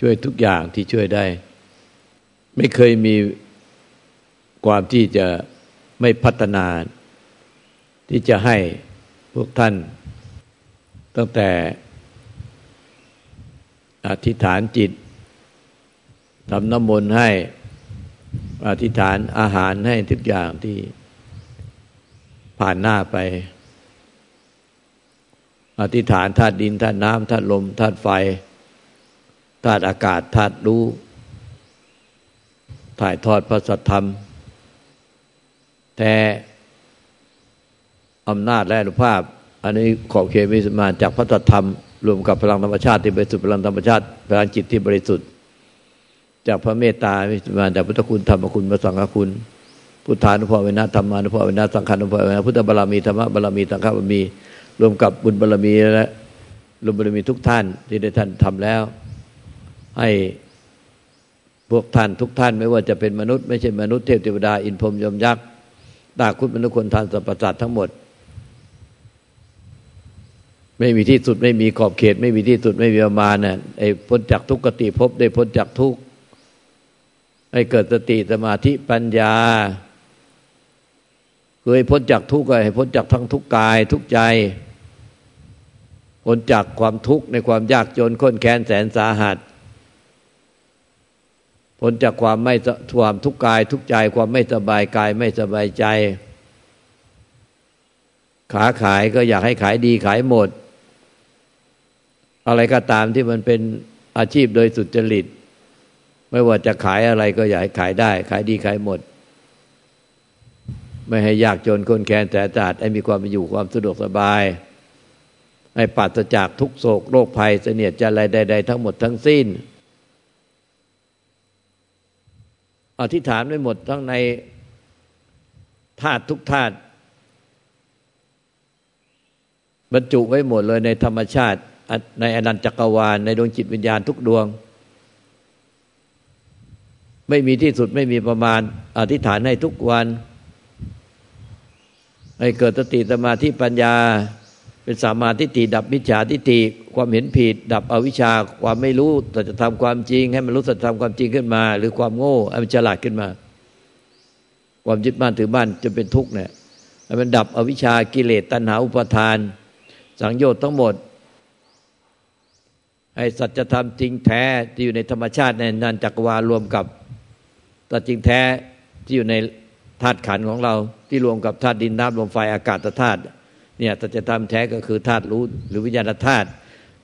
ช่วยทุกอย่างที่ช่วยได้ ไม่เคยมีความที่จะไม่พัฒนา ที่จะให้พวกท่าน ตั้งแต่อธิษฐานจิตทำน้ำมนต์ให้อธิษฐานอาหารให้ทุกอย่างที่ผ่านหน้าไป อธิษฐานธาตุดินธาตุน้ำธาตุลมธาตุไฟ ธาตุอากาศธาตุรู้ ถ่ายทอดพระสัทธรรม แต่อำนาจและอนุภาพ อันนี้ขอบเขตมิสมาจากพระสัทธรรม รวมกับพลังธรรมชาติที่บริสุทธิ์พลังธรรมชาติพลังจิตที่บริสุทธิ์ จากพระเมตตามาจากพุทธคุณธรรมคุณพระสังฆคุณพุทธานุภาเวนะธรรมานุภาเวนะสังฆานุภาเวนะพุทธบารมีธรรมบารมีสังฆบารมีรวมกับบุญบารมีและบุญบารมีทุกท่านที่ได้ท่านทำแล้ว ให้พวกท่านทุกท่านไม่ว่าจะเป็นมนุษย์ไม่ใช่มนุษย์เทพเทวดาอินพรมยมยักษ์ตาคุณมนุษย์คนทานสัพพสัตทั้งหมด ไม่มีที่สุดไม่มีขอบเขต ไม่มีที่สุดไม่มีประมาณน่ะไอ้พ้นจากทุกขติภพได้พ้นจากทุกข์ให้เกิดสติสมาธิปัญญาคือให้พ้นจากทุกข์ให้พ้นจากทั้งทุกกายทุกใจพ้นจากความทุกข์ในความยากจนข้นแค้นแสนสาหัส พ้นจากความไม่ความทุกข์กายทุกใจ ความไม่สบายกายไม่สบายใจ ขาขายก็อยากให้ขายดีขายหมด อะไรก็ตามที่มันเป็นอาชีพโดยสุจริต ไม่ว่าจะขายอะไรก็อยากให้ขายได้ ขายดีขายหมด ไม่ให้ยากจนคนแค้นแต่จัดให้มีความอยู่ความสะดวกสบาย ให้ปัสจากทุกโศกโรคภัยเสนียดจะอะไรใด ๆ ทั้งหมดทั้งสิ้น อธิษฐานไว้หมดทั้งในธาตุทุกธาตุบรรจุไว้หมดเลยในธรรมชาติ ในอนันตจักรวาล ในดวงจิตวิญญาณทุกดวง ไม่มีที่สุดไม่มีประมาณ อธิษฐานให้ทุกวัน ให้เกิดสติสมาธิปัญญา เป็นสามาทิฏฐิดับมิจฉาทิฏฐิความเห็นผิด ดับอวิชชาความไม่รู้แต่จะทำความจริง ให้มันรู้สัจธรรมความจริงขึ้นมา หรือความโง่ให้มันฉลาดขึ้นมา ความยึดมั่นถือมั่นจะเป็นทุกข์เนี่ยให้มันดับอวิชชากิเลสตัณหาอุปทาน สังโยชน์ทั้งหมดให้สัจธรรมจริงแท้ที่อยู่ในธรรมชาติในนันจักรวาลรวมกับแต่จริงแท้ที่อยู่ในธาตุขันของเราที่รวมกับธาตุดินน้ำลมไฟอากาศธาตุ เนี่ยตัจธรรมแท้ก็คือธาตุรู้หรือวิญญาณธาตุ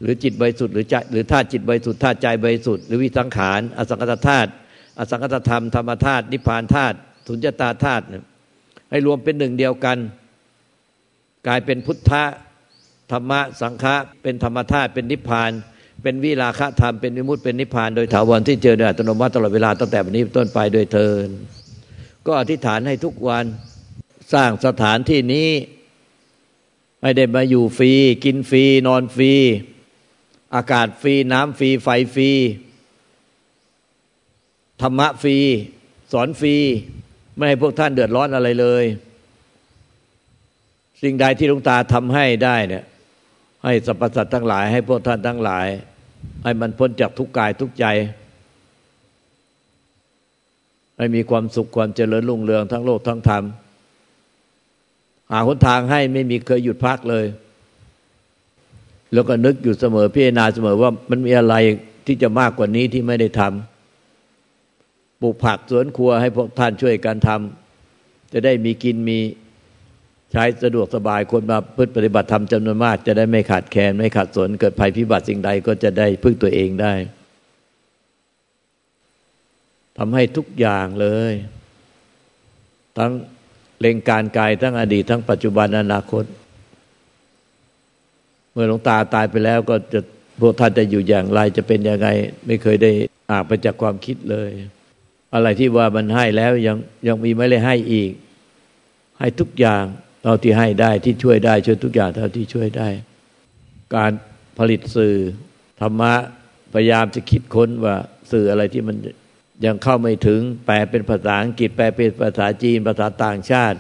หรือจิตบริสุทธิ์หรือใจหรือธาตุจิตบริสุทธิ์ธาตุใจบริสุทธิ์หรือวิสังขารอสังกตธาตุอสังกตธรรมธรรมธาตุนิพพานธาตุสุญญตาธาตุให้รวมเป็นหนึ่งเดียวกัน กลายเป็นพุทธะธรรมะสังฆะเป็นธรรมธาตุเป็นนิพพาน เป็นวิราคะธรรมเป็นวิมุตติเป็นนิพพาน โดยถาวรที่เจอโดยอัตโนมัติตลอดเวลาตั้งแต่วันนี้ต้นไปโดยเทินก็อธิษฐานให้ทุกวันสร้างสถานที่นี้ ให้ได้มาอยู่ฟรี กินฟรี นอนฟรี อากาศฟรี น้ำฟรี ไฟฟรี ธรรมะฟรี สอนฟรี ไม่ให้พวกท่านเดือดร้อนอะไรเลย สิ่งใดที่หลวงตาทำให้ได้เนี่ย ให้สรรพสัตว์ทั้งหลาย ให้พวกท่านทั้งหลาย ให้มันพ้นจากทุกกายทุกใจให้มีความสุขความเจริญรุ่งเรืองทั้งโลกทั้งธรรม หาหนทางให้ไม่มีเคยหยุดพักเลย แล้วก็นึกอยู่เสมอพิจารณาเสมอว่ามันมีอะไรที่จะมากกว่านี้ที่ไม่ได้ทำปลูกผักสวนครัวให้พวกท่านช่วยกันทำจะได้มีกินมีใช้สะดวกสบายคนมาพฤติปฏิบัติธรรมจำนวนมาก จะได้ไม่ขาดแคลนไม่ขาดสนเกิดภัยพิบัติสิ่งใดก็จะได้พึ่งตัวเองได้ทำให้ทุกอย่างเลย ทั้ง เล็งการกายทั้งอดีตทั้งปัจจุบันอนาคต เมื่อหลวงตาตายไปแล้วก็จะพวกท่านจะอยู่อย่างไรจะเป็นยังไง ไม่เคยได้อ่านไปจากความคิดเลย อะไรที่ว่ามันให้แล้วยังยังมีไม่ได้ให้อีก ให้ทุกอย่างเท่าที่ให้ได้ที่ช่วยได้ ช่วยทุกอย่างเท่าที่ช่วยได้ การผลิตสื่อธรรมะพยายามจะคิดค้นว่าสื่ออะไรที่มัน ยังเข้าไม่ถึง แปลเป็นภาษาอังกฤษ แปลเป็นภาษาจีน ภาษาต่างชาติ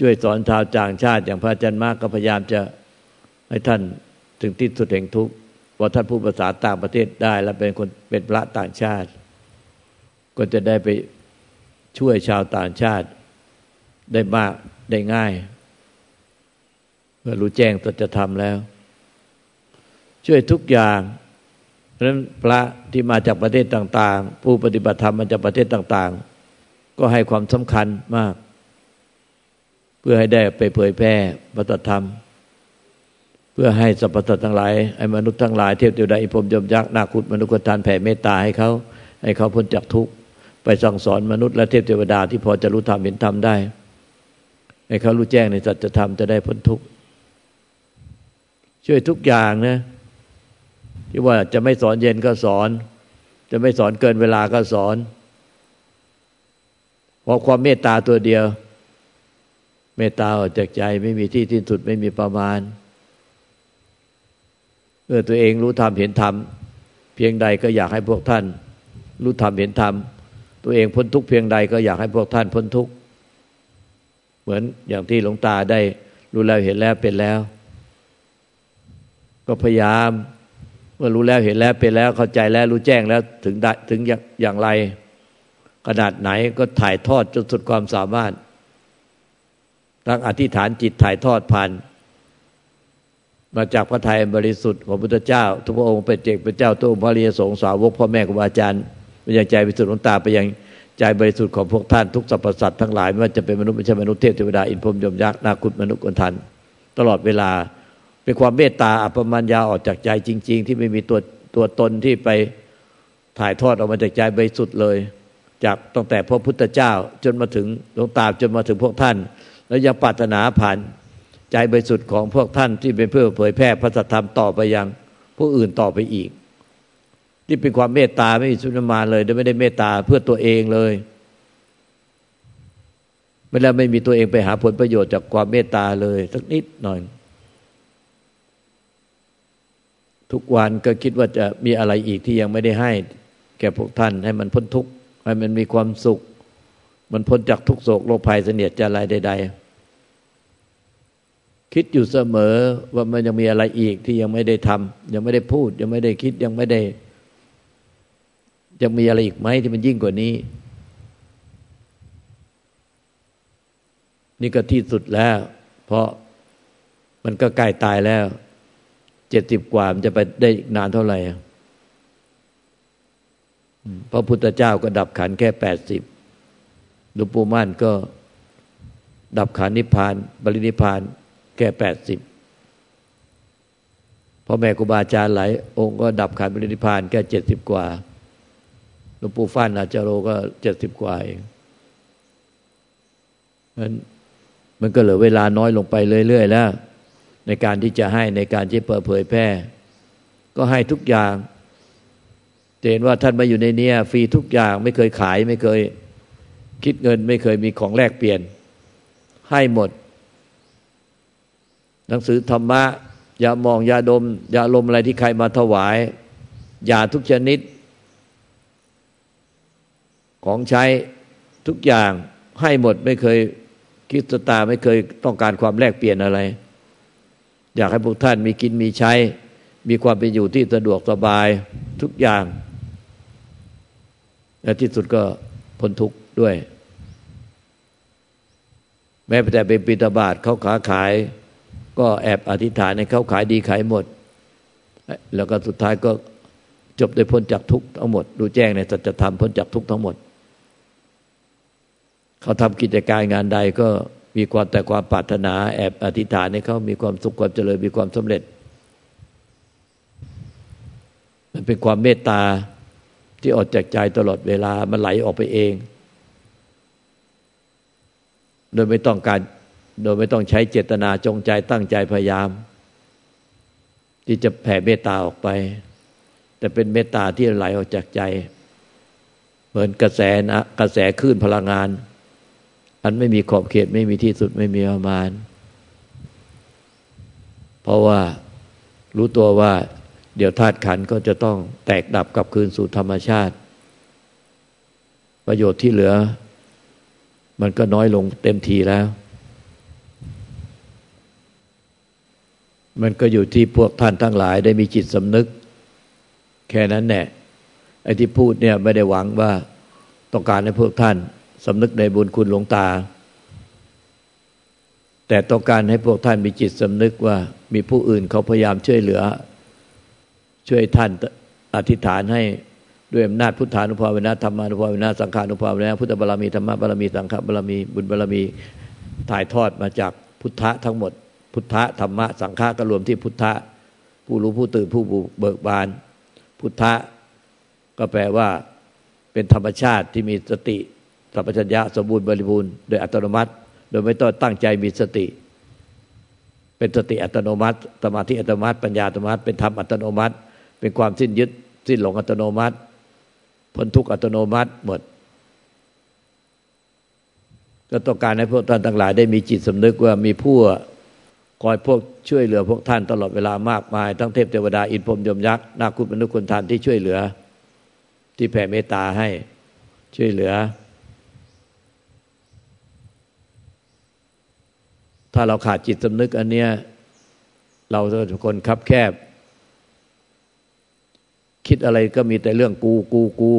ช่วยสอนชาวต่างชาติ อย่างพระอาจารย์มากก็พยายามจะให้ท่านถึงที่สุดแห่งทุกข์ว่าท่านพูดภาษาต่างประเทศได้ แล้วเป็นคนเป็นพระต่างชาติ ก็จะได้ไปช่วยชาวต่างชาติ ได้มากได้ง่ายเมื่อรู้แจ้งสัจธรรมแล้ว ช่วยทุกอย่าง เพราะนั้นพระที่มาจากประเทศต่าง ๆ ผู้ปฏิบัติธรรมมาจากประเทศต่าง ๆ ก็ให้ความสำคัญมาก เพื่อให้ได้ไปเผยแพร่พระธรรม เพื่อให้สรรพสัตว์ทั้งหลายให้มนุษย์ทั้งหลายเทพเทวดาอิพรมยมยักษ์นาคุตมนุษย์ทานแผ่เมตตาให้เขาให้เขาพ้นจากทุกข์ไปสั่งสอนมนุษย์และเทพเทวดาที่พอจะรู้ธรรมเห็นธรรมได้ ให้เขารู้แจ้งในสัจธรรมจะได้พ้นทุกข์ช่วยทุกอย่างนะ ที่ว่าจะไม่สอนเย็นก็สอน จะไม่สอนเกินเวลาก็สอนเพราะความเมตตาตัวเดียว เมตตาออกจากใจไม่มีที่สิ้นสุดไม่มีประมาณเมื่อตัวเองรู้ธรรมเห็นธรรมเพียงใดก็อยากให้พวกท่าน รู้ธรรมเห็นธรรมตัวเองพ้นทุกเพียงใดก็อยากให้พวกท่านพ้นทุกเหมือนอย่างที่หลวงตาได้รู้แล้วเห็นแล้วเป็นแล้ว ก็พยายาม เมื่อรู้แล้วเห็นแล้วเป็นแล้วเข้าใจแล้วรู้แจ้งแล้วถึงได้ถึงอย่างไรขนาดไหนก็ถ่ายทอดจนสุดความสามารถทั้งอธิษฐานจิตถ่ายทอดผ่าน มาจากพระทัยบริสุทธิ์ของพุทธเจ้า ทุกพระองค์เป็นเจกเป็นเจ้าตัวพระรียสงสาวกพ่อแม่ครูอาจารย์ไปยังใจบริสุทธิ์หลวงตาไปยังใจบริสุทธิ์ของพวกท่านทุกสรรพสัตว์ทั้งหลายไม่ว่าจะเป็นมนุษย์ไม่ใช่มนุษย์เทพเทวดาอินพรมยมยักษ์นาคุตมนุษย์กนทัน ตลอดเวลา เป็นความเมตตาอัปมัญญาออกจากใจจริง ๆ ที่ไม่มีตัวตัวตนที่ไปถ่ายทอดออกมาจากใจบริสุทธิ์เลย จากตั้งแต่พระพุทธเจ้าจนมาถึงหลวงตาจนมาถึงพวกท่าน แล้วยังปรารถนาผ่านใจบริสุทธิ์ของพวกท่านที่เป็นเพื่อเผยแพร่พระธรรมต่อไปยังผู้อื่นต่อไปอีก ที่เป็นความเมตตาไม่มีสุนมาเลยโดยไม่ได้เมตตาเพื่อตัวเองเลยไม่แล้วไม่มีตัวเองไปหาผลประโยชน์จากความเมตตาเลยสักนิดหน่อย ทุกวันก็คิดว่าจะมีอะไรอีกที่ยังไม่ได้ให้ แก่พวกท่าน ให้มันพ้นทุกข์ให้มันมีความสุข มันพ้นจากทุกโศกโรคภัยเสนียดจะอะไรใด ๆ คิดอยู่เสมอว่ามันยังมีอะไรอีกที่ยังไม่ได้ทำยังไม่ได้พูด ยังไม่ได้คิดยังไม่ได้ยังมีอะไรอีกไหมที่มันยิ่งกว่านี้ นี่ก็ที่สุดแล้ว เพราะมันก็ใกล้ตายแล้ว เจ็ดสิบกว่ามันจะไปได้นานเท่าไหร่พระพุทธเจ้าก็ดับขันแค่แปดสิบหลวงปู่มั่นก็ดับขันนิพพาน บรินิพพานแก่แปดสิบพ่อแม่ครูบาอาจารย์หลายองค์ก็ดับขันบริณิพานแค่เจ็ดสิบกว่าหลวงปู่ฟั่นอาจารโรก็เจ็ดสิบกว่าเองมันมันก็เหลือเวลาน้อยลงไปเรื่อยๆแล้ว ในการที่จะให้ในการที่เปิดเผยแพร่ ก็ให้ทุกอย่างเห็นว่าท่านมาอยู่ในเนี้ฟรีทุกอย่างไม่เคยขาย ไม่เคยคิดเงิน ไม่เคยมีของแลกเปลี่ยน ให้หมด หนังสือธรรมะยามองยาดมยาลมอะไรที่ใครมาถวายยาทุกชนิด ของใช้ทุกอย่างให้หมดไม่เคยคิดตาไม่เคยต้องการความแลกเปลี่ยนอะไร อยากให้พวกท่านมีกินมีใช้ มีความเป็นอยู่ที่สะดวกสบายทุกอย่าง และที่สุดก็พ้นทุกข์ด้วย แม้แต่เป็นปิตาบาทเขาขาขาย ก็แอบอธิษฐานให้เขาขายดีขายหมด แล้วก็สุดท้ายก็จบโดยพ้นจากทุกทั้งหมดดูแจ้งในสัจธรรมพ้นจากทุกทั้งหมด เขาทำกิจการงานใดก็มีความแต่ความปรารถนาแอบอธิษฐานให้เขามีความสุขความเจริญมีความสำเร็จ มันเป็นความเมตตาที่ออกจากใจตลอดเวลา มันไหลออกไปเอง โดยไม่ต้องการโดยไม่ต้องใช้เจตนาจงใจตั้งใจพยายาม ที่จะแผ่เมตตาออกไป แต่เป็นเมตตาที่ไหลออกจากใจ เหมือนกระแสนะกระแสคลื่นพลังงาน อันไม่มีขอบเขตไม่มีที่สุดไม่มีประมาณ เพราะว่ารู้ตัวว่า เดี๋ยวธาตุขันก็จะต้องแตกดับกลับคืนสู่ธรรมชาติ ประโยชน์ที่เหลือ มันก็น้อยลงเต็มทีแล้ว มันก็อยู่ที่พวกท่านทั้งหลายได้มีจิตสำนึก แค่นั้นแน่ไอ้ที่พูดเนี่ยไม่ได้หวังว่าต้องการให้พวกท่าน สำนึกในบุญคุณหลวงตา แต่ต้องการให้พวกท่านมีจิตสำนึกว่ามีผู้อื่นเขาพยายามช่วยเหลือ ช่วยท่านอธิษฐานให้ด้วยอำนาจพุทธานุภาเวนะธรรมานุภาเวนะสังขานุภาเวนะพุทธบารมีธรรมบารมีสังฆบารมี บุญบารมีถ่ายทอดมาจากพุทธะทั้งหมด พุทธะธรรมะสังฆะก็รวมที่พุทธะผู้รู้ผู้ตื่นผู้เบิกบาน พุทธะก็แปลว่าเป็นธรรมชาติที่มีสติ สัพพัญญะสมบูรณ์บริบูรณ์โดยอัตโนมัติ โดยไม่ต้องตั้งใจมีสติ เป็นสติอัตโนมัติสมาธิอัตโนมัติ ปัญญาอัตโนมัติ เป็นธรรมอัตโนมัติ เป็นความสิ้นยึด สิ้นหลงอัตโนมัติพ้นทุกอัตโนมัติหมด ก็ต้องการให้พวกท่านทั้งหลายได้มีจิตสำนึกว่ามีผู้คอยพวกช่วยเหลือพวกท่านตลอดเวลามากมาย ทั้งเทพเทวดาอินพรมยมยักษ์นาคุณมนุษย์คนทานที่ช่วยเหลือ ที่แผ่เมตตาให้ช่วยเหลือ ถ้าเราขาดจิตสำนึกอันเนี้ย เราทุกคนคับแคบ คิดอะไรก็มีแต่เรื่องกูกูกู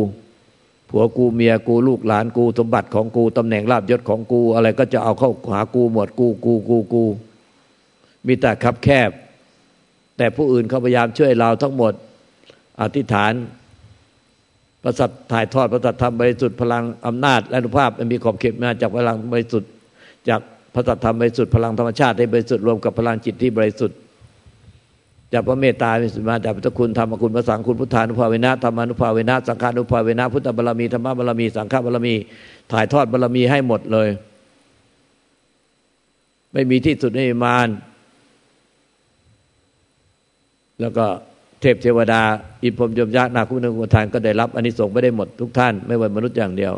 ผัวกูเมียกูลูกหลานกูสมบัติของกูตำแหน่งลาบยศของกู อะไรก็จะเอาเข้าหากูหมดกูกูกูกู มีแต่คับแคบ แต่ผู้อื่นเขาพยายามช่วยเราทั้งหมด อธิษฐานประสัทถ่ายทอดประสัทธรรมบริสุทธิ์พลังอำนาจและอนุภาพมีขอบเขตมาจากพลังบริสุทธิ์จาก พระสัทธรรมบริสุทธิ์พลังธรรมชาติให้บริสุทธิ์รวมกับพลังจิตที่บริสุทธิ์จากพระเมตตามาจากพุทธคุณธรรมคุณพระสังคุณพุทธานุภาเวนะธรรมานุภาเวนะสังฆานุภาเวนะพุทธบารมีธรรมบารมีสังฆบารมีถ่ายทอดบารมีให้หมดเลย ไม่มีที่สุดไม่มีมานแล้วก็เทพเทวดา อินพรมยมยักษ์นาคุณนึกุทานก็ได้รับอันนี้ส่งไม่ได้หมดทุกท่าน ไม่ว่ามนุษย์อย่างเดียว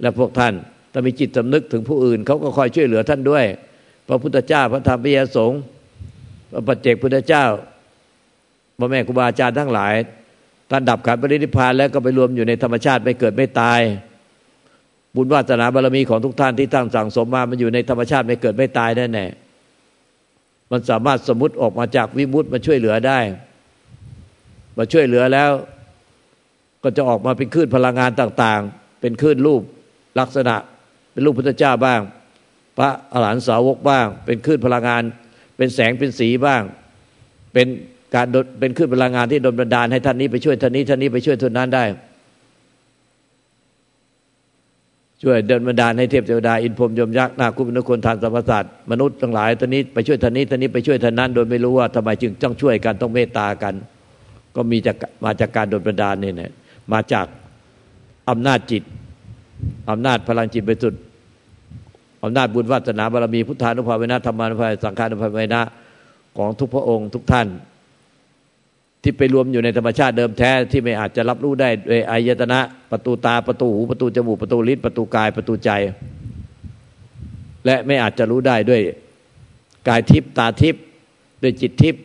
และพวกท่าน ถ้ามีจิตสำนึกถึงผู้อื่นเขาก็คอยช่วยเหลือท่านด้วย พระพุทธเจ้าพระธรรมพิยสงฆ์พระปัจเจกพุทธเจ้าพระแม่ครูบาอาจารย์ทั้งหลายท่านดับขันปรินิพานแล้วก็ไปรวมอยู่ในธรรมชาติไม่เกิดไม่ตาย บุญวาสนาบารมีของทุกท่านที่ตั้งสั่งสมมา มันอยู่ในธรรมชาติไม่เกิดไม่ตายแน่แน่มันสามารถสมมติออกมาจากวิมุตมาช่วยเหลือได้ มาช่วยเหลือแล้ว ก็จะออกมาเป็นคลื่นพลังงานต่าง ๆ เป็นคลื่นรูปลักษณะ เป็นรูปพุทธเจ้าบ้าง พระอรหันตสาวกบ้าง เป็นคลื่นพลังงาน เป็นแสงเป็นสีบ้าง เป็นการเป็นคลื่นพลังงานที่ดลบันดาลให้ท่านนี้ไปช่วยท่านนี้ท่านนี้ไปช่วยท่านนั้นได้ ช่วยเดินบันดาลให้เทพเทวดาอินพรมยมยักษ์นาคุปนุคนทานสรรพสัตว์มนุษย์ทั้งหลายท่านนี้ไปช่วยท่านนี้ท่านนี้ไปช่วยท่านนั้น โดยไม่รู้ว่าทำไมจึงต้องช่วยกันต้องเมตตากัน ก็มีจากมาจากการดนบันดาลนี่แหละมาจากอำนาจจิตอำนาจพลังจิตไปสุด อำนาจบุญวาสนาบารมีพุทธานุภาเวนะธรรมานุภาสังฆานุภาเวนะของทุกพระองค์ทุกท่าน ที่ไปรวมอยู่ในธรรมชาติเดิมแท้ที่ไม่อาจจะรับรู้ได้โดยอายตนะ ประตูตาประตูหูประตูจมูกประตูลิ้นประตูกายประตูใจ และไม่อาจจะรู้ได้ด้วยกายทิพตาทิพด้วยจิตทิพ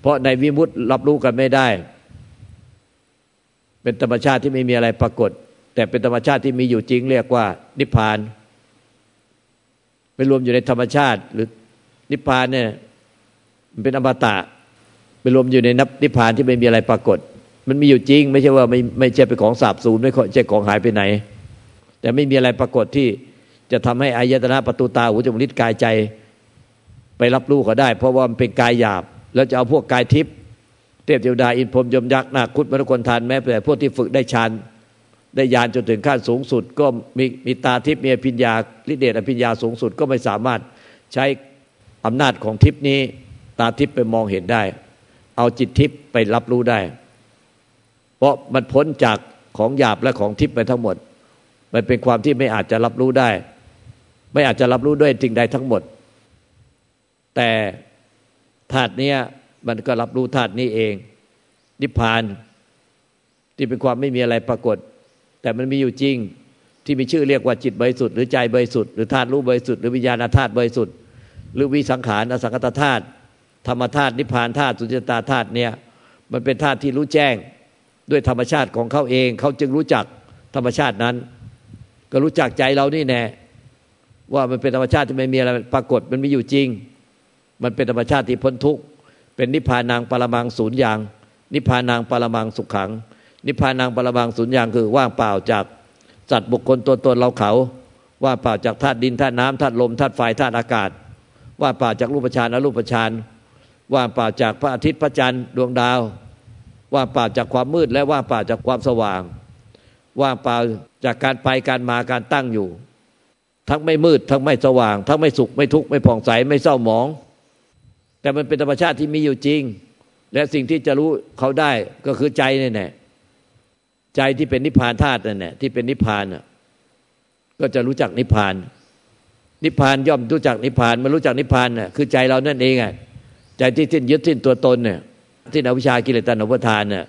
เพราะในวิมุตติรับรู้กันไม่ได้ เป็นธรรมชาติที่ไม่มีอะไรปรากฏ แต่เป็นธรรมชาติที่มีอยู่จริง เรียกว่านิพพานไปรวมอยู่ในธรรมชาติ หรือนิพพานเนี่ยมันเป็นอมตะไปรวมอยู่ในนับนิพพานที่ไม่มีอะไรปรากฏ มันมีอยู่จริง ไม่ใช่ว่าไม่ไม่ใช่เป็นของสาบสูญไม่ใช่ของหายไปไหน แต่ไม่มีอะไรปรากฏที่จะทำให้อายตนะประตูตาหูจมูกลิ้นกายใจ ไปรับรู้เขาได้ เพราะว่ามันเป็นกายหยาบ แล้วจะเอาพวกกายทิพย์เทพเทวดาอินพรมยมยักษ์นาคุดมรคนทานแม้แต่พวกที่ฝึกได้ฌาน ได้ญาณจนถึงขั้นสูงสุด ก็มีมีตาทิพย์มีอภิญญาฤทธิเดชอภิญญาสูงสุดก็ไม่สามารถใช้อำนาจของทิพย์นี้ ตาทิพย์ไปมองเห็นได้ เอาจิตทิพย์ไปรับรู้ได้ เพราะมันพ้นจากของหยาบและของทิพย์ไปทั้งหมด มันเป็นความที่ไม่อาจจะรับรู้ได้ ไม่อาจจะรับรู้ด้วยสิ่งใดทั้งหมด แต่ธาตุนี้มันก็รับรู้ธาตุนี้เอง นิพพานที่เป็นความไม่มีอะไรปรากฏ แต่มันมีอยู่จริงที่มีชื่อเรียกว่าจิตบริสุทธิ์หรือใจบริสุทธิ์หรือธาตุรู้บริสุทธิ์หรือวิญญาณธาตุบริสุทธิ์หรือวิสังขารอสังคตธาตุธรรมธาตุนิพพานธาตุสุญญตาธาตุเนี่ยมันเป็นธาตุที่รู้แจ้งด้วยธรรมชาติของเขาเองเขาจึงรู้จักธรรมชาตินั้น ก็รู้จักใจเรานี่แน่ว่ามันเป็นธรรมชาติที่ไม่มีอะไรปรากฏมันมีอยู่จริง มันเป็นธรรมชาติที่พ้นทุกข์เป็นนิพพานางปรมังศูนย์อย่าง นิพพานางปรมังสุขขัง นิพพานางปรมังศูนย์อย่างคือว่างเปล่าจากสัตว์บุคคลตัวตนเราเขา ว่างเปล่าจากธาตุดินธาตุน้ำธาตุลมธาตุไฟธาตุอากาศ ว่างเปล่าจากรูปฌานอรูปฌานว่างเปล่าจากพระอาทิตย์พระจันทร์ดวงดาว ว่างเปล่าจากความมืดและว่างเปล่าจากความสว่าง ว่างเปล่าจากการไปการมาการตั้งอยู่ ทั้งไม่มืดทั้งไม่สว่าง ทั้งไม่สุขไม่ทุกข์ไม่ผ่องใสไม่เศร้าหมอง แต่มันเป็นธรรมชาติที่มีอยู่จริง และสิ่งที่จะรู้เขาได้ก็คือใจนี่แน่ ใจที่เป็นนิพพานธาตุนั่นแหละที่เป็นนิพพานก็จะรู้จักนิพพาน นิพพานย่อมรู้จักนิพพานมันรู้จักนิพพานน่ะคือใจเรานั่นเองอะใจที่สิ้นยึดสิ้นตัวตนเนี่ยที่อวิชากิเลสตัณหาทานเนี่ย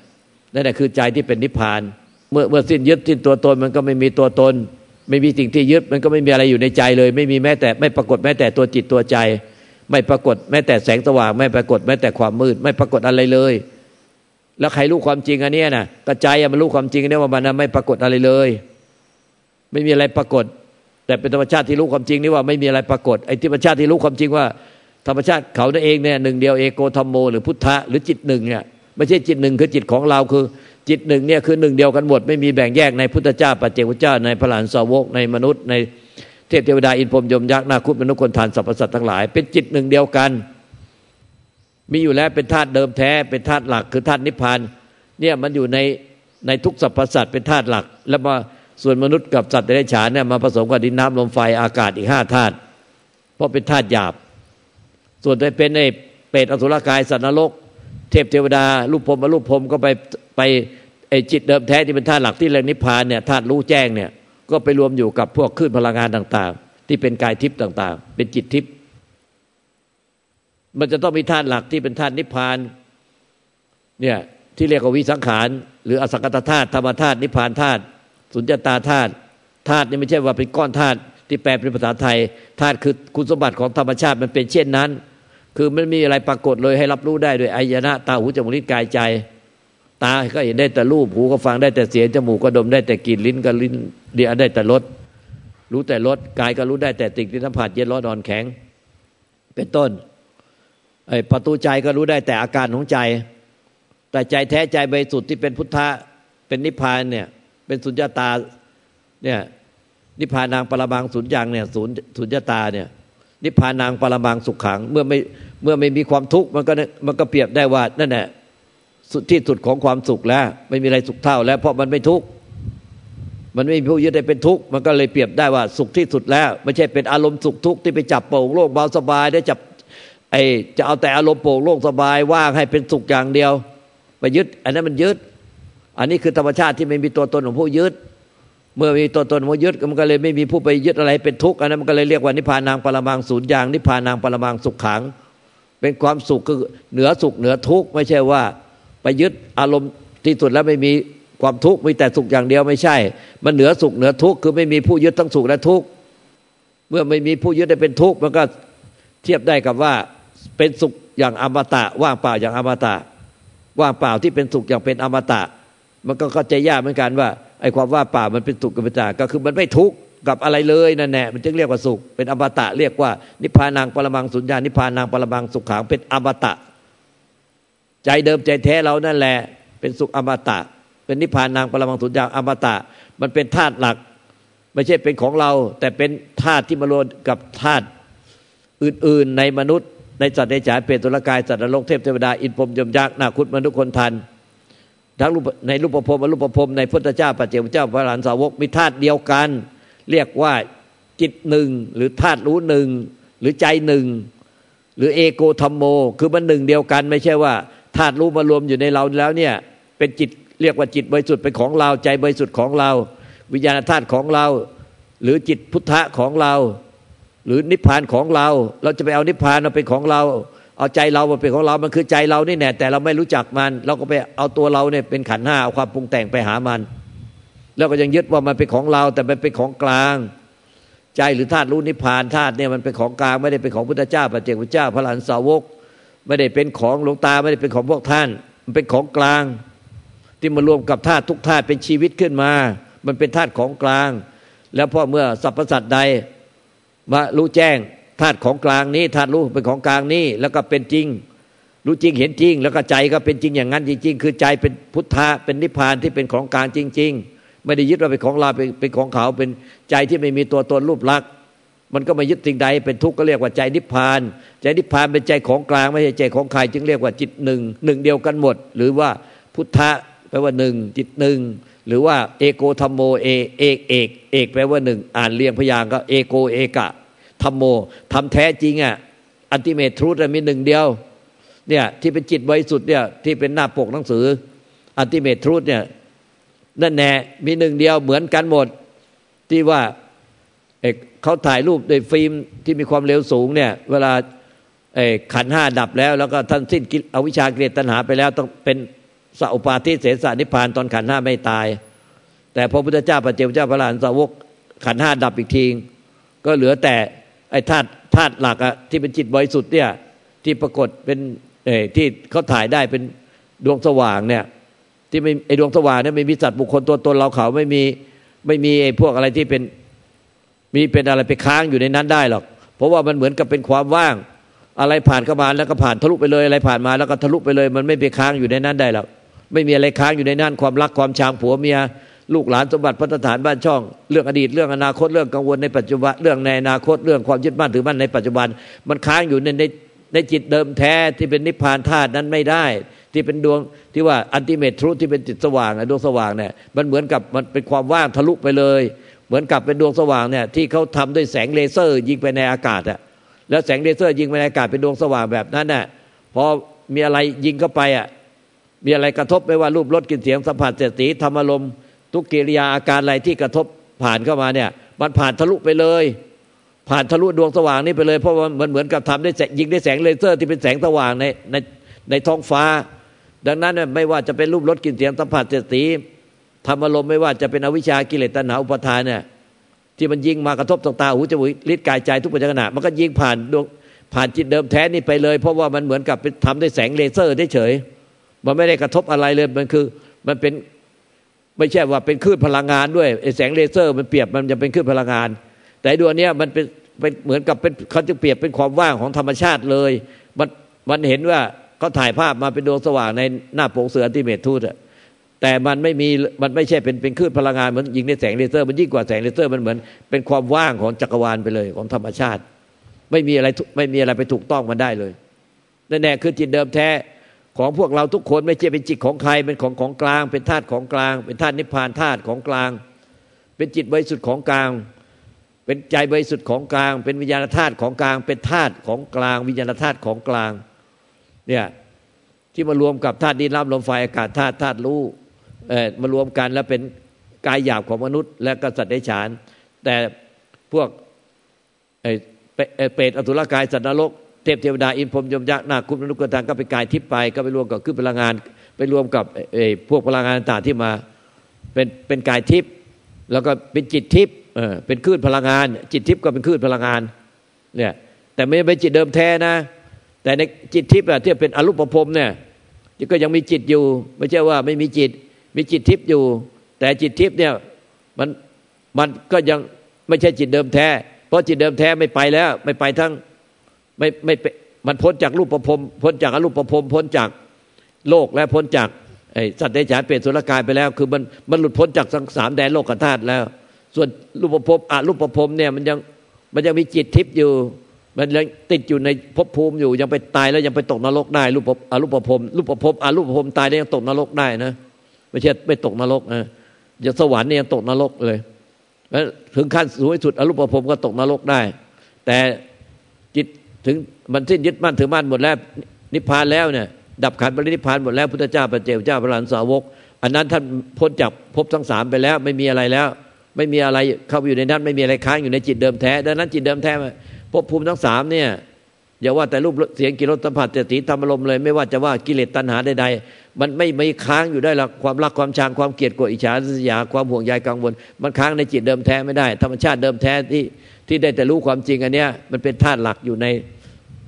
นั่นแหละคือใจที่เป็นนิพพาน เมื่อเมื่อสิ้นยึดสิ้นตัวตนมันก็ไม่มีตัวตน ไม่มีสิ่งที่ยึดมันก็ไม่มีอะไรอยู่ในใจเลย ไม่มีแม้แต่ไม่ปรากฏแม้แต่ตัวจิตตัวใจ ไม่ปรากฏแม้แต่แสงสว่าง ไม่ปรากฏแม้แต่ความมืด ไม่ปรากฏอะไรเลย แล้วใครรู้ความจริงอันนี้นะกระจายมันรู้ความจริงเนี่ยว่ามันไม่ปรากฏอะไรเลย ไม่มีอะไรปรากฏ แต่เป็นธรรมชาติที่รู้ความจริงนี่ว่าไม่มีอะไรปรากฏไอ้ธรรมชาติที่รู้ความจริงว่า ธรรมชาติเขานั่นเองเนี่ยหนึ่งเดียวเอโกธรรมโมหรือพุทธะหรือจิตหนึ่งเนี่ยไม่ใช่จิตหนึ่งคือจิตของเราคือ จิตหนึ่งเนี่ยคือหนึ่งเดียวกันหมดไม่มีแบ่งแยกในพุทธเจ้าปัจเจกพุทธเจ้าในพระหลานสาวกในมนุษย์ ในเทพเทวดาอินพรมยมยักษ์นาคุตมนุษย์คนทานสรรพสัตว์ทั้งหลาย เป็นจิตหนึ่งเดียวกัน มีอยู่แล้วเป็นธาตุเดิมแท้เป็นธาตุหลักคือธาตุนิพพานเนี่ยมันอยู่ในในทุกสรรพสัตว์เป็นธาตุหลัก แล้วมาส่วนมนุษย์กับสัตว์เดรัจฉานเนี่ยมาผสมกับดินน้ำลมไฟอากาศอีกห้าธาตุเพราะเป็นธาตุหยาบ ส่วนไปเป็นไอ้เปรตอสุรกายสัตว์นรก เทพเทวดารูปพรมมารูปพรมก็ไปไปไอ้จิตเดิมแท้ที่เป็นธาตุหลักที่เรียกนิพพานเนี่ยธาตุรู้แจ้งเนี่ยก็ไปรวมอยู่กับพวกคลื่นพลังงานต่าง ๆ ที่เป็นกายทิพย์ต่าง ๆ เป็นจิตทิพย์ มันจะต้องมีธาตุหลักที่เป็นธาตุนิพพานเนี่ยที่เรียกว่าวิสังขารหรืออสังกตธาตุธรรมธาตุนิพพานธาตุสุญญตาธาตุธาตุนี่ไม่ใช่ว่าเป็นก้อนธาตุที่แปลเป็นภาษาไทยธาตุคือคุณสมบัติของธรรมชาติมันเป็นเช่นนั้น คือไม่มีอะไรปรากฏเลยให้รับรู้ได้ด้วยอายนะตาหูจมูกลิ้นกายใจ ตาก็เห็นได้แต่รูปหูก็ฟังได้แต่เสียงจมูกก็ดมได้แต่กลิ่นลิ้นก็ลิ้นเดียได้แต่รสรู้แต่รสกายก็รู้ได้แต่ติ่งที่สัมผัสเย็นร้อนอ่อนแข็ง เป็นต้น ไอ้ประตูใจก็รู้ได้แต่อาการของใจ แต่ใจแท้ใจบริสุทธิ์ที่เป็นพุทธะเป็นนิพพานเนี่ยเป็นสุญญาตาเนี่ยนิพพานางปรมังสุญญ์เนี่ยสุญญาตาเนี่ยนิพพานางปรมังสุขขัง เมื่อไม่เมื่อไม่มีความทุกข์มันก็มันก็เปรียบได้ว่านั่นแหละสุดที่สุดของความสุขแล้ว ไม่มีอะไรสุขเท่าแล้ว เพราะมันไม่ทุกข์มันไม่มีผู้ยึดได้เป็นทุกข์มันก็เลยเปรียบได้ว่าสุขที่สุดแล้ว ไม่ใช่เป็นอารมณ์สุขทุกข์ที่ไปจับโป่งโล่งเบาสบายได้จับ ไอจะเอาแต่อารมณ์โป่งโล่งสบายว่างให้เป็นสุขอย่างเดียวไปยึด อันนั้นมันยึด อันนี้คือธรรมชาติที่ไม่มีตัวตนของผู้ยึด เมื่อมีตัวตนมายึดมันก็เลยไม่มีผู้ไปยึดอะไรเป็นทุกข์อันนั้นมันก็เลยเรียกว่านิพพานนางปรมังศูนย์อย่างนิพพานนางปรมังสุขขัง เป็นความสุขคือเหนือสุขเหนือทุกข์ไม่ใช่ว่า ไปยึดอารมณ์ที่สุดแล้วไม่มีความทุกข์มีแต่สุขอย่างเดียวไม่ใช่ มันเหนือสุขเหนือทุกข์คือไม่มีผู้ยึดทั้งสุขและทุกข์เมื่อไม่มีผู้ยึดได้เป็นทุกข์มันก็เทียบได้กับว่า เป็นสุขอย่างอมตะ ว่างเปล่าอย่างอมตะ ว่างเปล่าที่เป็นสุขอย่างเป็นอมตะ มันก็เข้าใจยากเหมือนกันว่าไอ้ความว่างเปล่ามันเป็นสุขกับปัญญาก็คือมันไม่ทุกข์กับอะไรเลยนั่นแหละมันจึงเรียกว่าสุข เป็นอมตะเรียกว่า นิพพานังปรมังสุญญานิพพานังปรมังสุขขังเป็นอมตะ ใจเดิมใจแท้เรานั่นแหละ เป็นสุขอมตะ เป็นนิพพานังปรมังสุญญาอมตะ มันเป็นธาตุหลัก ไม่ใช่เป็นของเรา แต่เป็นธาตุที่มารวมกับธาตุอื่นๆในมนุษย์ ในสัตว์ในฉายเปรตตุลกายสัตว์นรกเทพเทวดาอินพรมยมยักษ์นาคุตมนุษย์คนทันทั้งในรูปภพอรูปภพในพุทธเจ้าปัจเจกเจ้าพระหลานสาวกมีธาตุเดียวกัน เรียกว่าจิตหนึ่งหรือธาตุรู้หนึ่งหรือใจหนึ่งหรือเอโกธรรมโม คือมันหนึ่งเดียวกัน ไม่ใช่ว่าธาตุรู้มารวมอยู่ในเราแล้วเนี่ยเป็นจิตเรียกว่าจิตบริสุทธิ์เป็นของเราใจบริสุทธิ์ของเรา วิญญาณธาตุของเรา หรือจิตพุทธะของเรา หรือนิพพานของเรา เราจะไปเอานิพพานมาเป็นของเรา เอาใจเรามาเป็นของเรา มันคือใจเรานี่แน่แต่เราไม่รู้จักมัน เราก็ไปเอาตัวเราเนี่ยเป็นขันห้าเอาความปรุงแต่งไปหามัน แล้วก็ยังยึดว่ามันเป็นของเรา แต่มันเป็นของกลาง ใจหรือธาตุรู้นิพพานธาตุเนี่ยมันเป็นของกลางไม่ได้เป็นของพุทธเจ้าปัจเจกพุทธเจ้าพระหลานสาวก ไม่ได้เป็นของหลวงตาไม่ได้เป็นของพวกท่าน มันเป็นของกลาง ที่มารวมกับธาตุทุกธาตุเป็นชีวิตขึ้นมา มันเป็นธาตุของกลาง แล้วพอเมื่อสรรพสัตว์ใด มารู้แจ้งธาตุของกลางนี้ธาตุรู้เป็นของกลางนี้ แล้วก็เป็นจริง รู้จริงเห็นจริง แล้วก็ใจก็เป็นจริงอย่างนั้นจริง ๆ คือใจเป็นพุทธะเป็นนิพพานที่เป็นของกลางจริง ๆ ไม่ได้ยึดว่าเป็นของเราเป็นของเขาเป็นใจที่ไม่มีตัวตนรูปลักษณ์มันก็ไม่ยึดสิ่งใดเป็นทุกข์ก็เรียกว่าใจนิพพาน ใจนิพพานเป็นใจของกลางไม่ใช่ใจของใครจึงเรียกว่าจิตหนึ่งหนึ่งเดียวกันหมด หรือว่าพุทธะแปลว่าหนึ่งจิตหนึ่ง หรือว่าเอโกธรรมโมเอเอกเอกเอกแปลว่าหนึ่งอ่านเรียงพยางค์ก็เอโกเอกะธรรมโมธรรมแท้จริงอะ ultimate truth มีหนึ่งเดียวเนี่ยที่เป็นจิตบริสุทธิ์เนี่ยที่เป็นหน้าปกหนังสือ ultimate truth เนี่ยนั่นแน่มีหนึ่งเดียวเหมือนกันหมดที่ว่าเขาถ่ายรูปด้วยฟิล์มที่มีความเร็วสูงเนี่ยเวลาขันห้าดับแล้ว แล้วก็ท่านสิ้นอวิชาเกลียดตัณหาไปแล้วต้องเป็น สัพปาทิเสสนิพานตอนขันห้าไม่ตาย แต่พระพุทธเจ้าพระเจ้าเจ้าพระหลานสาวกขันห้าดับอีกทีก็เหลือแต่ไอ้ธาตุธาตุหลักอะที่เป็นจิตบริสุทธิ์เนี่ยที่ปรากฏเป็นเอ่ที่เขาถ่ายได้เป็นดวงสว่างเนี่ย ที่ไม่ไอ้ดวงสว่างเนี่ยไม่มีสัตว์บุคคลตัวตนเราเขาไม่มีไม่มีไอ้พวกอะไรที่เป็นมีเป็นอะไรไปค้างอยู่ในนั้นได้หรอก เพราะว่ามันเหมือนกับเป็นความว่าง อะไรผ่านเข้ามาแล้วก็ผ่านทะลุไปเลย อะไรผ่านมาแล้วก็ทะลุไปเลย มันไม่ไปค้างอยู่ในนั้นได้หรอก ไม่มีอะไรค้างอยู่ในนั้นความรักความชางผัวเมียลูกหลานสมบัติพัฒฐานบ้านช่อง เรื่องอดีตเรื่องอนาคตเรื่องกังวลในปัจจุบันเรื่องในอนาคตเรื่องความยึดมั่นถือมั่นในปัจจุบัน มันค้างอยู่ในในในจิตเดิมแท้ที่เป็นนิพพานธาตุนั้นไม่ได้ ที่เป็นดวงที่ว่าอันติเมตทรุที่เป็นจิตสว่างดวงสว่างเนี่ยมันเหมือนกับมันเป็นความว่างทะลุไปเลย เหมือนกับเป็นดวงสว่างเนี่ยที่เขาทำด้วยแสงเลเซอร์ยิงไปในอากาศอะแล้วแสงเลเซอร์ยิงไปในอากาศเป็นดวงสว่างแบบนั้นน่ะพอมีอะไรยิงเข้าไปอะ มีอะไรกระทบไม่ว่ารูปรสกลิ่นเสียงสัมผัสเสียสีธรรมลมทุกกิริยาอาการอะไรที่กระทบผ่านเข้ามาเนี่ย มันผ่านทะลุไปเลย ผ่านทะลุดวงสว่างนี้ไปเลย เพราะว่ามันเหมือนกับทำได้ยิงได้แสงเลเซอร์ที่เป็นแสงสว่างในในในท้องฟ้า ดังนั้นไม่ว่าจะเป็นรูปรสกลิ่นเสียงสัมผัสเสียสีธรรมลมไม่ว่าจะเป็นอวิชากิเลสตัณหาอุปทานเนี่ยที่มันยิงมากระทบตตาหูจมูกลิ้นกายใจทุกปัจจุบันมันก็ยิงผ่านดวงผ่านจิตเดิมแท้นี่ไปเลย เพราะว่ามันเหมือนกับทำด้แสงเลเซอร์ได้เฉย มันไม่ได้กระทบอะไรเลยมันคือ มันเป็นไม่ใช่ว่าเป็นคลื่นพลังงานด้วยแสงเลเซอร์ มันเปรียบมันจะเป็นคลื่นพลังงาน แต่ดวงนี้มันเป็นเป็นเหมือนกับเป็นเขาจะเปรียบเป็นความว่างของธรรมชาติเลย มันมันเห็นว่าเขาถ่ายภาพมาเป็นดวงสว่างในหน้าโปงเสือที่เมททูตอะแต่มันไม่มีมันไม่ใช่เป็นเป็นคลื่นพลังงานเหมือนยิงในแสงเลเซอร์ มันยิ่งกว่าแสงเลเซอร์มันเหมือนเป็นความว่างของจักรวาลไปเลยของธรรมชาติ ไม่มีอะไรไม่มีอะไรไปถูกต้องมันได้เลยนั่นแน่คือจิตเดิมแท้ ของพวกเราทุกคนไม่ใช่เป็นจิตของใครเป็นของของกลาง เป็นธาตุของกลาง เป็นธาตุนิพพานธาตุของกลาง เป็นจิตบริสุทธิ์ของกลาง เป็นใจบริสุทธิ์ของกลาง เป็นวิญญาณธาตุของกลาง เป็นธาตุของกลาง วิญญาณธาตุของกลางเนี่ยที่มารวมกับธาตุดินน้ำลมไฟอากาศธาตุธาตุรู้เอามารวมกันแล้วเป็นกายหยาบของมนุษย์ และกษัตริย์ได้ฉาน แต่พวกเปรตอสุรกายสัตว์นรก เทพเทวดาอินพรมยมยักษ์นาคุณมนุกทางก็ไปกายทิพย์ไปก็ไปรวมกับขึ้นพลังงาน ไปรวมกับพวกพลังงานต่างที่มาเป็นเป็นกายทิพย์แล้วก็เป็นจิตทิพย์เป็นคลื่นพลังงาน จิตทิพย์ก็เป็นคลื่นพลังงานเนี่ยแต่ไม่เป็นจิตเดิมแท้นะ แต่ในจิตทิพย์ที่เป็นอรูปภพเนี่ยก็ยังมีจิตอยู่ ไม่ใช่ว่าไม่มีจิตมีจิตทิพย์อยู่ แต่จิตทิพย์เนี่ยมันมันก็ยังไม่ใช่จิตเดิมแท้ เพราะจิตเดิมแท้ไม่ไปแล้ว ไม่ไปทั้ง ไม่ไม่มันพ้นจากรูปประพรมพ้นจากอรูปประพรมพ้นจากโลกและพ้นจากไอสัตว์เดรัจฉานเปรตสุรกายไปแล้ว คือมันมันหลุดพ้นจากสังสามแดนโลกธาตุแล้ว ส่วนรูปประพมอะรูปประพมเนี่ยมันยังมันยังมีจิตทิพย์อยู่ มันยังติดอยู่ในภพภูมิอยู่ยังไปตายแล้วยังไปตกนรกได้รูปอรูปประพรมรูปประพมอรูปประพมตายแล้วยังตกนรกได้นะไม่ใช่ไม่ตกนรกนะอย่าสวรรค์เนี่ยตกนรกเลยแล้วถึงขั้นสูงสุดอรูปภพก็ตกนรกได้ แต่ ถึงมันสิ้นยึดมั่นถือมั่นหมดแล้ว นิพพานแล้วเนี่ยดับขันบรินิพพานหมดแล้วพุทธเจ้าพระเจ้าเจ้าพระหลานสาวก อันนั้นท่านพ้นจากภพทั้งสามไปแล้ว ไม่มีอะไรแล้ว ไม่มีอะไรเข้าไปอยู่ในนั้น ไม่มีอะไรค้างอยู่ในจิตเดิมแท้ดังนั้นจิตเดิมแท้ภพภูมิทั้งสามเนี่ยอย่าว่าแต่รูปเสียงกิริยสัมผัสเจติธรรมลมเลย ไม่ว่าจะว่ากิเลสตัณหาใดๆมันไม่ไม่ค้างอยู่ได้หรอกความรักความชังความเกลียดกลัวอิจฉาสยาความห่วงใยกังวล มันค้างในจิตเดิมแท้ไม่ได้ ธรรมชาติเดิมแท้ที่ที่ได้แต่รู้ความจริงอันเนี้ยมันเป็นธาตุหลักอยู่ใน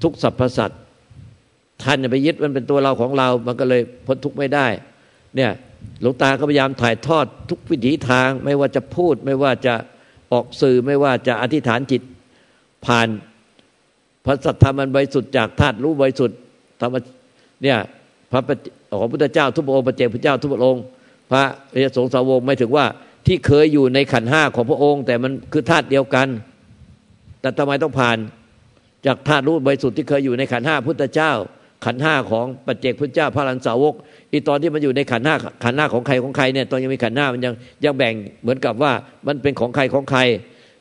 ทุกสรรพสัตว์ท่านไปยึดมันเป็นตัวเราของเรา มันก็เลยพ้นทุกข์ไม่ได้ เนี่ยหลวงตาก็พยายามถ่ายทอดทุกวิถีทาง ไม่ว่าจะพูด ไม่ว่าจะออกสื่อไม่ว่าจะอธิษฐานจิตผ่านพระสัทธรรมันบริสุทธิ์จากธาตุรู้บริสุทธิ์ธรรมเนี่ยพระของพุทธเจ้าทุกพระองค์พระเจ้าพระเจ้าทุกพระองค์ พระอริยสงสาวกไม่ถึงว่าที่เคยอยู่ในขันห้าของพระองค์ แต่มันคือธาตุเดียวกัน แต่ทำไมต้องผ่าน จากธาตุรู้บริสุทธิ์ที่เคยอยู่ในขันห้าพุทธเจ้า ขันห้าของปัจเจกพุทธเจ้าพระลันสาวกอีตอนที่มันอยู่ในขันห้าขันห้าของใครของใครเนี่ยตอนยังมีขันห้ามันยังยังแบ่งเหมือนกับว่ามันเป็นของใครของใคร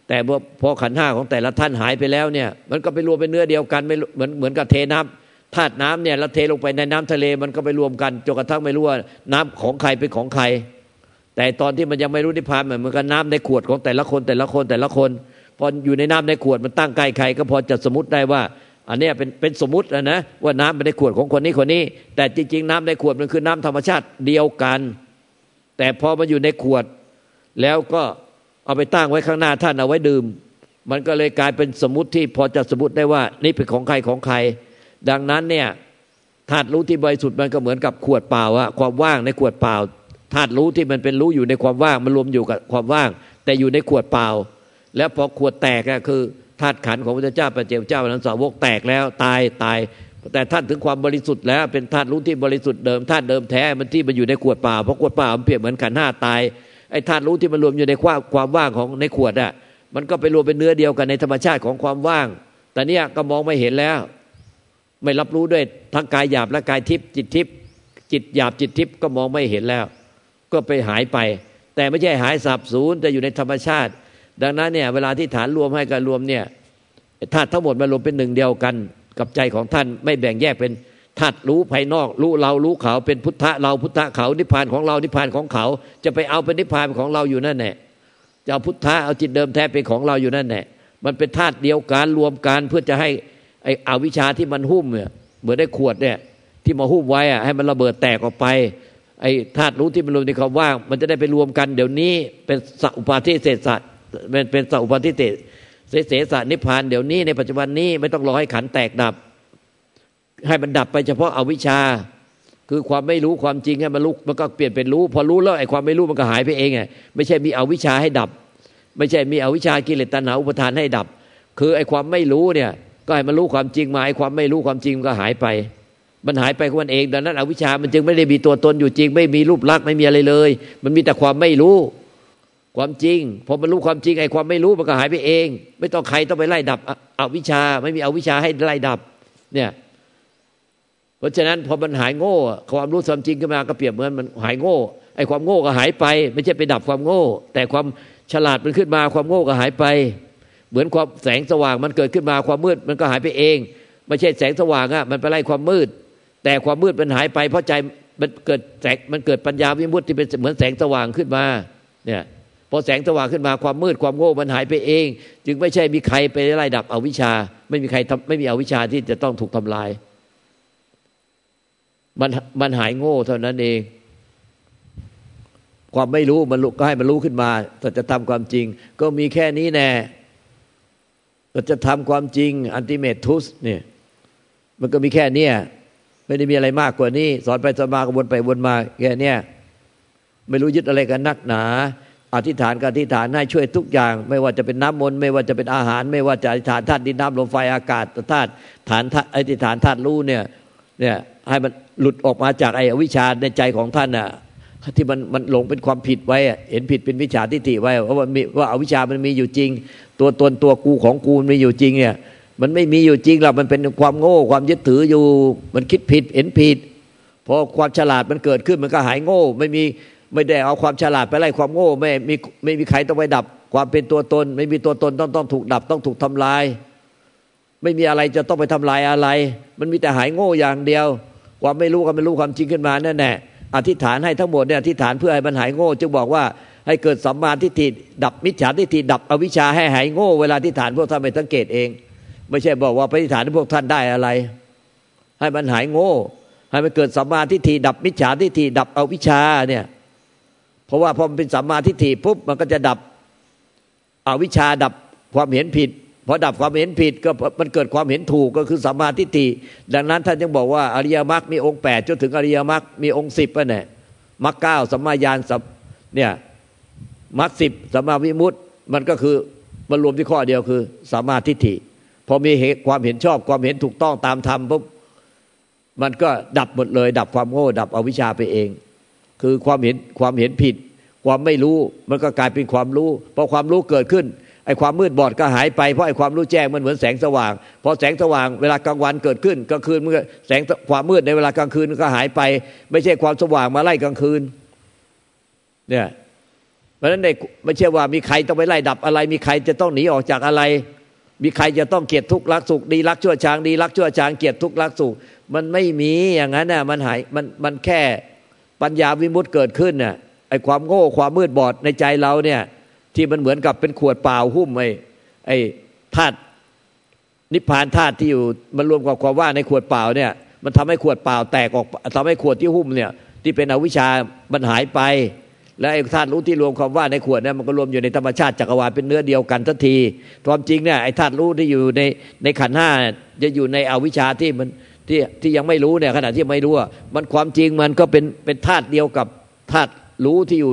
แต่พอขันห้าของแต่ละท่านหายไปแล้วเนี่ยมันก็ไปรวมเป็นเนื้อเดียวกันไม่เหมือนเหมือนกับเทน้ำธาตุน้ำเนี่ยเราเทลงไปในน้ำทะเลมันก็ไปรวมกันจนกระทั่งไม่รู้ว่าน้ำของใครเป็นของใคร แต่ตอนที่มันยังไม่รู้นิพพานเหมือนกันน้ำในขวดของแต่ละคนแต่ละคนแต่ละคน พออยู่ในน้ำในขวดมันตั้งใกล้ใครก็พอจะสมมติได้ว่า อันนี้เป็นเป็นสมมตินะนะว่าน้ำในขวดของคนนี้คนนี้ แต่จริง ๆ น้ำในขวดมันคือน้ำธรรมชาติเดียวกัน แต่พอมาอยู่ในขวด แล้วก็เอาไปตั้งไว้ข้างหน้าท่านเอาไว้ดื่ม มันก็เลยกลายเป็นสมมติที่พอจะสมมติได้ว่า นี่เป็นของใครของใคร ดังนั้นเนี่ยธาตุรู้ที่บริสุทธิ์มันก็เหมือนกับขวดเปล่าอะความว่างในขวดเปล่าธาตุรู้ที่มันเป็นรู้อยู่ในความว่าง มันรวมอยู่กับความว่าง แต่อยู่ในขวดเปล่า แล้วพอขวดแตกก็คือธาตุขันของพระเจ้าพระเจ้าเจ้านั้นสาวกแตกแล้วตายตาย แต่ท่านถึงความบริสุทธิ์แล้วเป็นธาตุรู้ที่บริสุทธิ์เดิมธาตุเดิมแท้มันที่มันอยู่ในขวดเปล่าเพราะขวดเปล่ามันเปรียบเหมือนขันห้าตายไอ้ธาตุรู้ที่มันรวมอยู่ในความความว่างของในขวดอะมันก็ไปรวมเป็นเนื้อเดียวกันในธรรมชาติของความว่าง แต่เนี้ยก็มองไม่เห็นแล้ว ไม่รับรู้ด้วยทั้งกายหยาบและกายทิพย์จิตทิพย์จิตหยาบจิตทิพย์ก็มองไม่เห็นแล้ว ก็ไปหายไป แต่ไม่ใช่หายสับสูญแต่อยู่ในธรรมชาติ ดังนั้นเนี่ยเวลาที่ฐานรวมให้กันรวมเนี่ยธาตุทั้งหมดมารวมเป็นหนึ่งเดียวกันกับใจของท่านไม่แบ่งแยกเป็นธาตุรู้ภายนอกรู้เรารู้เขาเป็นพุทธะเราพุทธะเขานิพพานของเรานิพพานของเขา จะไปเอาเป็นนิพพานของเราอยู่นั่นแหละจะเอาพุทธะเอาจิตเดิมแท้เป็นของเราอยู่นั่นแหละมันเป็นธาตุเดียวกันรวมกันเพื่อจะให้ไอ้อวิชาที่มันหุ้มเนี่ยเหมือนได้ขวดเนี่ยที่มาหุ้มไว้อะให้มันระเบิดแตกออกไปไอ้ธาตุรู้ที่มันรวมในคำว่างมันจะได้ไปรวมกัน เดี๋ยวนี้เป็นสัพปาทิเศษสัต เป็นเป็นสัพปทิเตเสเสสนิพพานเดี๋ยวนี้ในปัจจุบันนี้ไม่ต้องรอให้ขันแตกดับ ให้มันดับไปเฉพาะอาวิชชา คือความไม่รู้ความจริงให้มันรู้มันก็เปลี่ยนเป็นรู้ พอรู้แล้วไอ้ความไม่รู้มันก็หายไปเองไงไม่ใช่มีอวิชชาให้ดับ ไม่ใช่มีอวิชชากิเลสตัณหาอุปทานให้ดับ คือไอ้ความไม่รู้เนี่ย ก็ให้มันรู้ความจริงมาไอ้ความไม่รู้ความจริงก็หายไป มันหายไปของมันเองดังนั้นอวิชชามันจึงไม่ได้มีตัวตนอยู่จริง ไม่มีรูปลักษณ์ไม่มีอะไรเลย มันมีแต่ความไม่รู้ ความจริงพอมันรู้ความจริงไอ้ความไม่รู้มันก็หายไปเอง ไม่ต้องใครต้องไปไล่ดับเอาวิชาไม่มีเอาวิชาให้ไล่ดับ เนี่ย เพราะฉะนั้นพอมันหายโง่ความรู้ความจริงขึ้นมาก็เปรียบเหมือนมันหายโง่ไอ้ความโง่ก็หายไป ไม่ใช่ไปดับความโง่ แต่ความฉลาดมันขึ้นมาความโง่ก็หายไป เหมือนความแสงสว่างมันเกิดขึ้นมาความมืดมันก็หายไปเอง ไม่ใช่แสงสว่างอะมันไปไล่ความมืด แต่ความมืดมันหายไป เพราะใจมันเกิดแสงมันเกิดปัญญาวิมุตติเป็นเหมือนแสงสว่างขึ้นมา เนี่ย พอแสงสว่างขึ้นมาความมืดความโง่มันหายไปเอง จึงไม่ใช่มีใครไปไล่ดับอวิชาไม่มีใครไม่มีอวิชาที่จะต้องถูกทำลาย มันมันหายโง่เท่านั้นเอง ความไม่รู้มันก็ให้มันรู้ขึ้นมาแต่จะทำความจริง ก็มีแค่นี้แน่แต่จะทำความจริง อันติเมทุสเนี่ย มันก็มีแค่เนี้ยไม่ได้มีอะไรมากกว่านี้ สอนไปสอนมาก็วนไปวนมาแค่เนี้ยไม่รู้ยึดอะไรกันนักหนา อธิษฐานกับอธิษฐานให้ช่วยทุกอย่าง ไม่ว่าจะเป็นน้ำมนต์ไม่ว่าจะเป็นอาหาร ไม่ว่าจะอธิษฐานธาตุดินน้ำลมไฟอากาศธาตุฐานอธิษฐานธาตุรู้เนี่ยเนี่ยให้มันหลุดออกมาจากไอ้วิชาในใจของท่านน่ะที่มันมันหลงเป็นความผิดไว้เห็นผิดเป็นวิชาทิฏฐิไว้ว่ามีว่าอาวิชามันมีอยู่จริง ตัวตนตัวกูของกูมันมีอยู่จริงเนี่ยมันไม่มีอยู่จริงหรอกมันเป็นความโง่ความยึดถืออยู่ มันคิดผิดเห็นผิดพอความฉลาดมันเกิดขึ้นมันก็หายโง่ ไม่มี ไม่ได้เอาความฉลาดไปไล่ความโง่ไม่มีไม่มีใครต้องไปดับ ความเป็นตัวตน ไม่มีตัวตนต้องต้องถูกดับต้องถูกทำลาย ไม่มีอะไรจะต้องไปทำลายอะไร มันมีแต่หายโง่อย่างเดียว ความไม่รู้ก็ไม่รู้ความจริงขึ้นมาแน่แน่อธิษฐานให้ทั้งหมดเนี่ยอธิษฐานเพื่อให้มันหายโง่ จึงบอกว่าให้เกิดสัมมาทิฏฐิดับมิจฉาทิฏฐิดับอวิชชาให้หายโง่ เวลาที่ฐานพวกท่านไปสังเกตเอง ไม่ใช่บอกว่าปฏิฐานพวกท่านได้อะไร ให้มันหายโง่ ให้มันเกิดสัมมาทิฏฐิดับมิจฉาทิฏฐิดับอวิชชาเนี่ย เพราะว่าพอมันเป็นสัมมาทิฏฐิปุ๊บมันก็จะดับอวิชชาดับความเห็นผิดพอดับความเห็นผิดก็มันเกิดความเห็นถูกก็คือสัมมาทิฏฐิดังนั้นท่านจึงบอกว่าอริยมรรคมีองค์แปดจนถึงอริยมรรคมีองค์สิบป่ะเนี่ยมรรคเก้าสัมมาญาณสัมเนี่ยมรรคสิบสัมมาวิมุตติมันก็คือมันรวมที่ข้อเดียวคือสัมมาทิฏฐิพอมีเหตุความเห็นชอบความเห็นถูกต้องตามธรรมปุ๊บมันก็ดับหมดเลย ดับความโง่ดับอวิชชาไปเอง คือความเห็นความเห็นผิด ความไม่รู้มันก็กลายเป็นความรู้พอความรู้เกิดขึ้นไอ้ความมืดบอดก็หายไปเพราะไอ้ความรู้แจ้งมันเหมือนแสงสว่างพอแสงสว่างเวลากลางวันเกิดขึ้นกลางคืนมันก็แสงความมืดในเวลากลางคืนก็หายไป ไม่ใช่ความสว่างมาไล่กลางคืนเนี่ยเพราะฉะนั้นในไม่ใช่ว่ามีใครต้องไปไล่ดับอะไร มีใครจะต้องหนีออกจากอะไร มีใครจะต้องเกลียดทุกข์รักสุขดีรักชั่วช้างดีรักชั่วช้างเกลียดทุกข์รักสุขมันไม่มีอย่างนั้นน่ะมันหายมันมันแค่ ปัญญาวิมุตต์เกิดขึ้นน่ะไอ้ความโง่ความมืดบอดในใจเราเนี่ย ที่มันเหมือนกับเป็นขวดเปล่าหุ้มไอ้ไอ้ธาตุนิพพานธาตุที่อยู่มันรวมกับความว่าในขวดเปล่าเนี่ย มันทำให้ขวดเปล่าแตกออกทำให้ขวดที่หุ้มเนี่ย ที่เป็นอวิชามันหายไป และไอ้ธาตุรู้ที่รวมความว่าในขวดเนี่ยมันก็รวมอยู่ในธรรมชาติจักรวาลเป็นเนื้อเดียวกันทันทีความจริงเนี่ยไอ้ธาตุรู้ที่อยู่ในในขันห้าจะอยู่ในอวิชาที่มัน ที่ที่ยังไม่รู้เนี่ยขณะที่ไม่รู้อะมันความจริงมันก็เป็นเป็นธาตุเดียวกับธาตุรู้ที่อยู่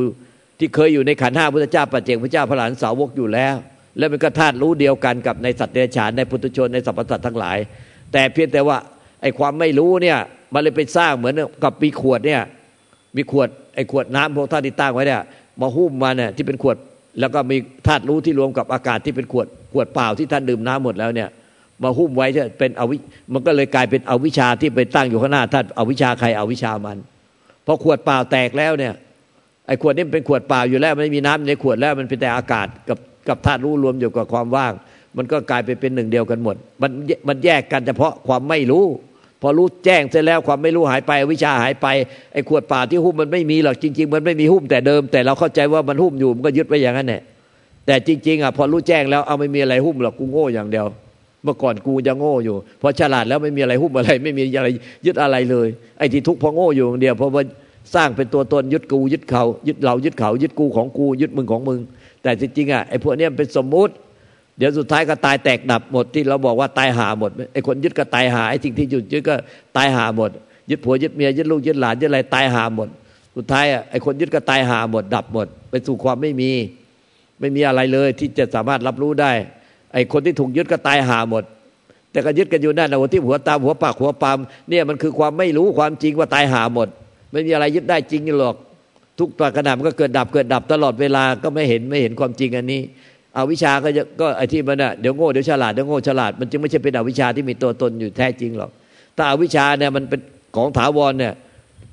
ที่เคยอยู่ในขันห้าพุทธเจ้าปัจเจกพระเจ้าพระหลานสาวกอยู่แล้ว แล้วมันก็ธาตุรู้เดียวกันกับในสัตว์เดรัจฉานในพุทธชนในสรรพสัตว์ทั้งหลาย แต่เพียงแต่ว่าไอ้ความไม่รู้เนี่ยมันเลยไปสร้างเหมือนกับมีขวดเนี่ยมีขวดไอ้ขวดน้ำพวกท่านที่ตั้งไว้เนี่ยมาหุ้มมาเนี่ยที่เป็นขวดแล้วก็มีธาตุรู้ที่รวมกับอากาศที่เป็นขวดขวดเปล่าที่ท่านดื่มน้ำหมดแล้วเนี่ย มาหุ้มไว้จะเป็นอวิมันก็เลยกลายเป็นอวิชาที่ไปตั้งอยู่ข้างหน้าท่านอวิชาใครอวิชามันพอขวดเปล่าแตกแล้วเนี่ยไอ้ขวดนี้เป็นขวดเปล่าอยู่แล้วไม่มีน้ำในขวดแล้วมันเป็นแต่อากาศกับกับธาตุรู้รวมอยู่กับความว่าง มันก็กลายไปเป็นหนึ่งเดียวกันหมด มันมันแยกกันเฉพาะความไม่รู้ พอรู้แจ้งเสร็จแล้วความไม่รู้หายไปวิชาหายไปไอ้ขวดเปล่าที่หุ้มมันไม่มีหรอกจริง ๆ มันไม่มีหุ้มแต่เดิม แต่เราเข้าใจว่ามันหุ้มอยู่มันก็ยึดไปอย่างนั้นแหละแต่จริงๆอะพอรู้แจ้งแล้วเอาไม่มีอะไรหุ้มหรอกกูโง่อย่างเดียว เมื่อก่อนกูจะโง่อยู่พอฉลาดแล้วไม่มีอะไรหุ้มอะไร ไม่มีอะไรยึดอะไรเลย ไอ้ที่ทุกข์พอโง่อยู่งเดียวเพราะว่าสร้างเป็นตัวตนยึดกูยึดเขายึดเรายึดเขายึดกูของกูยึดมึงของมึง แต่จริงๆอะไอ้พวกเนี้ยเป็นสมมุติ เดี๋ยวสุดท้ายก็ตายแตกดับหมดที่เราบอกว่าตายหาหมดไอ้คนยึดก็ตายหาไอ้สิ่งที่ยึดยึดก็ตายหาหมด ยึดผัวยึดเมียยึดลูกยึดหลานยึดอะไรตายหาหมด สุดท้ายอะไอ้คนยึดก็ตายหาหมดดับหมด ไปสู่ความไม่มี ไม่มีอะไรเลยที่จะสามารถรับรู้ได้ ไอ้คนที่ถูกยึดก็ตายหาหมด แต่ก็ยึดกันอยู่นั่นนะที่หัวตาหัวปากหัวปามเนี่ยมันคือความไม่รู้ความจริงว่าตายหาหมด ไม่มีอะไรยึดได้จริงหรอก ทุกปากระดับก็เกิดดับเกิดดับตลอดเวลาก็ไม่เห็นไม่เห็นความจริงอันนี้เอาวิชาก็ก็ไอ้ที่มันอะเดี๋ยวโง่เดี๋ยวฉลาดเดี๋ยวโง่ฉลาดมันจึงไม่ใช่เป็นอวิชาที่มีตัวตนอยู่แท้จริงหรอกถ้าอาวิชาเนี่ยมันเป็นของถาวรเนี่ย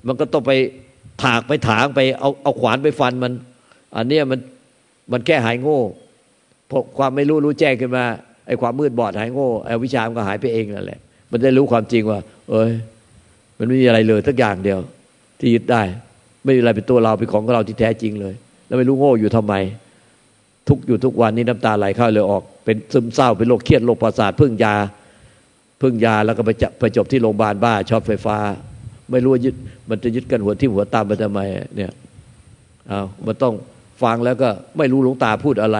มันก็ต้องไปถากไปถางไปเอาเอาขวานไปฟันมัน อันนี้มันมันแค่หายโง่ พอความไม่รู้รู้แจ้งขึ้นมาไอ้ความมืดบอดหายโง่ไอ้วิชามันก็หายไปเองนั่นแหละ มันได้รู้ความจริงว่า เอ้ย มันไม่มีอะไรเลยสักอย่างเดียว ที่ยึดได้ ไม่มีอะไรเป็นตัวเราเป็นของเราที่แท้จริงเลย แล้วไม่รู้โง่อยู่ทำไม ทุกอยู่ทุกวันนี้น้ำตาไหลเข้าเลยออก เป็นซึมเศร้าเป็นโรคเครียดโรคประสาทพึ่งยาพึ่งยาแล้วก็ไปจไปจบที่โรงพยาบาลบ้าช็อตไฟฟ้า ไม่รู้ยึดมันจะยึดกันหัวที่หัวตามไปทำไมเนี่ยเอามันต้องฟังแล้วก็ไม่รู้หลวงตาพูดอะไร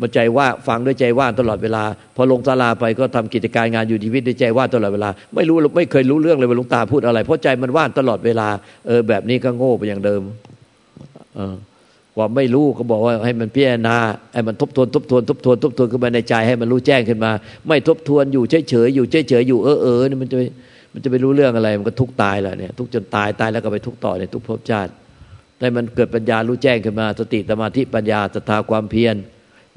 มันใจว่าฟังด้วยใจว่างตลอดเวลา พอลงศาลาไปก็ทำกิจการงานอยู่ชีวิตด้วยใจว่างตลอดเวลา ไม่รู้ไม่เคยรู้เรื่องเลยว่าหลวงตาพูดอะไร เพราะใจมันว่างตลอดเวลาเออแบบนี้ก็โง่ไปอย่างเดิมเออความไม่รู้ก็บอกว่าให้มันพิจารณาให้มันทบทวนทบทวนทบทวนทบทวนขึ้นมาในใจให้มันรู้แจ้งขึ้นมา ไม่ทบทวนอยู่เฉยเฉยอยู่เฉยเฉยอยู่เออเออนี่มันจะมันจะไปรู้เรื่องอะไร มันก็ทุกตายแหละเนี่ยทุกจนตายตายแล้วก็ไปทุกต่อในทุกภพชาติได้มันเกิดปัญญารู้แจ้งขึ้นมา สติสมาธิปัญญาศรัทธาความเพียร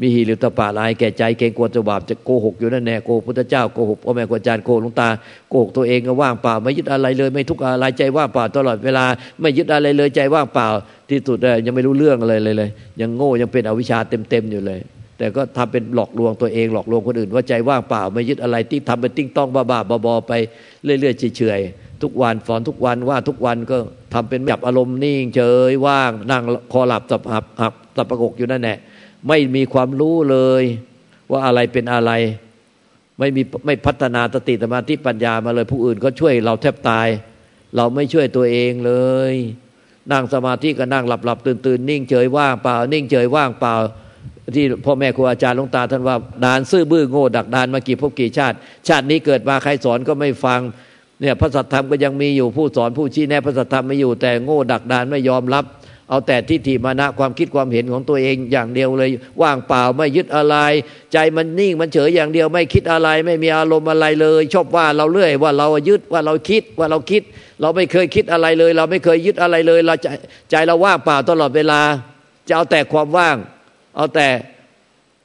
มีหิริโอตตัปปะละอายแก่ใจเกรงกลัวต่อบาปจะโกหกอยู่นั่นแน่โกหกพุทธเจ้าโกหกพ่อแม่ครูอาจารย์โกหกหลวงตาโกหกตัวเองก็ว่างเปล่า ไม่ยึดอะไรเลย ไม่ทุกข์อะไรใจว่างเปล่าตลอดเวลา ไม่ยึดอะไรเลยใจว่างเปล่า ที่สุดยังไม่รู้เรื่องอะไรเลยเลย ยังโง่ยังเป็นอวิชชาเต็มๆอยู่เลย แต่ก็ทำเป็นหลอกลวงตัวเองหลอกลวงคนอื่น ว่าใจว่างเปล่า ไม่ยึดอะไรที่ทำเป็นติงต๊องบ้าๆบอๆไปเรื่อยๆเฉยๆทุกวันสอนทุกวันว่าทุกวันก็ทำเป็นจับอารมณ์นิ่งเฉยว่างนั่งคอหลับสับหับหับสับประกกอยู่นั่นแหละ ไม่มีความรู้เลย ว่าอะไรเป็นอะไร ไม่มีไม่พัฒนาสติสมาธิปัญญามาเลย ผู้อื่นก็ช่วยเราแทบตาย เราไม่ช่วยตัวเองเลย นั่งสมาธิก็นั่งหลับหลับตื่นตื่นนิ่งเฉยว่างเปล่า นิ่งเฉยว่างเปล่า ที่พ่อแม่ครูอาจารย์ลงตาท่านว่า ดานซื่อบื้อโง่ดักดานมากี่พบกี่ชาติ ชาตินี้เกิดมาใครสอนก็ไม่ฟังเนี่ยพระสัทธรรมก็ยังมีอยู่ผู้สอนผู้ชี้แนะพระสัทธรรมไม่อยู่แต่โง่ดักดานไม่ยอมรับ เอาแต่ทิฏฐิมานะความคิดความเห็นของตัวเองอย่างเดียวเลย ว่างเปล่าไม่ยึดอะไร ใจมันนิ่งมันเฉยอย่างเดียวไม่คิดอะไร ไม่มีอารมณ์อะไรเลย ชอบว่าเราเรื่อย ว่าเรายึดว่าเราคิดว่าเราคิด เราไม่เคยคิดอะไรเลย เราไม่เคยยึดอะไรเลย เราใจใจเราว่างเปล่าตลอดเวลา จะเอาแต่ความว่าง เอาแต่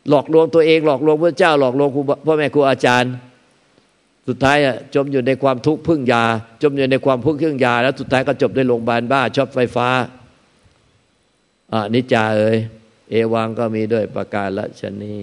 หลอกลวงตัวเองหลอกลวงพระเจ้าหลอกลวงพ่อแม่ครูอาจารย์ สุดท้ายอะจมอยู่ในความทุกข์พึ่งยา จมอยู่ในความพึ่งเครื่องยา แล้วสุดท้ายก็จบในโรงพยาบาลบ้าช็อตไฟฟ้า อนิจจาเอ่ยเอวังก็มีด้วยประการละชนี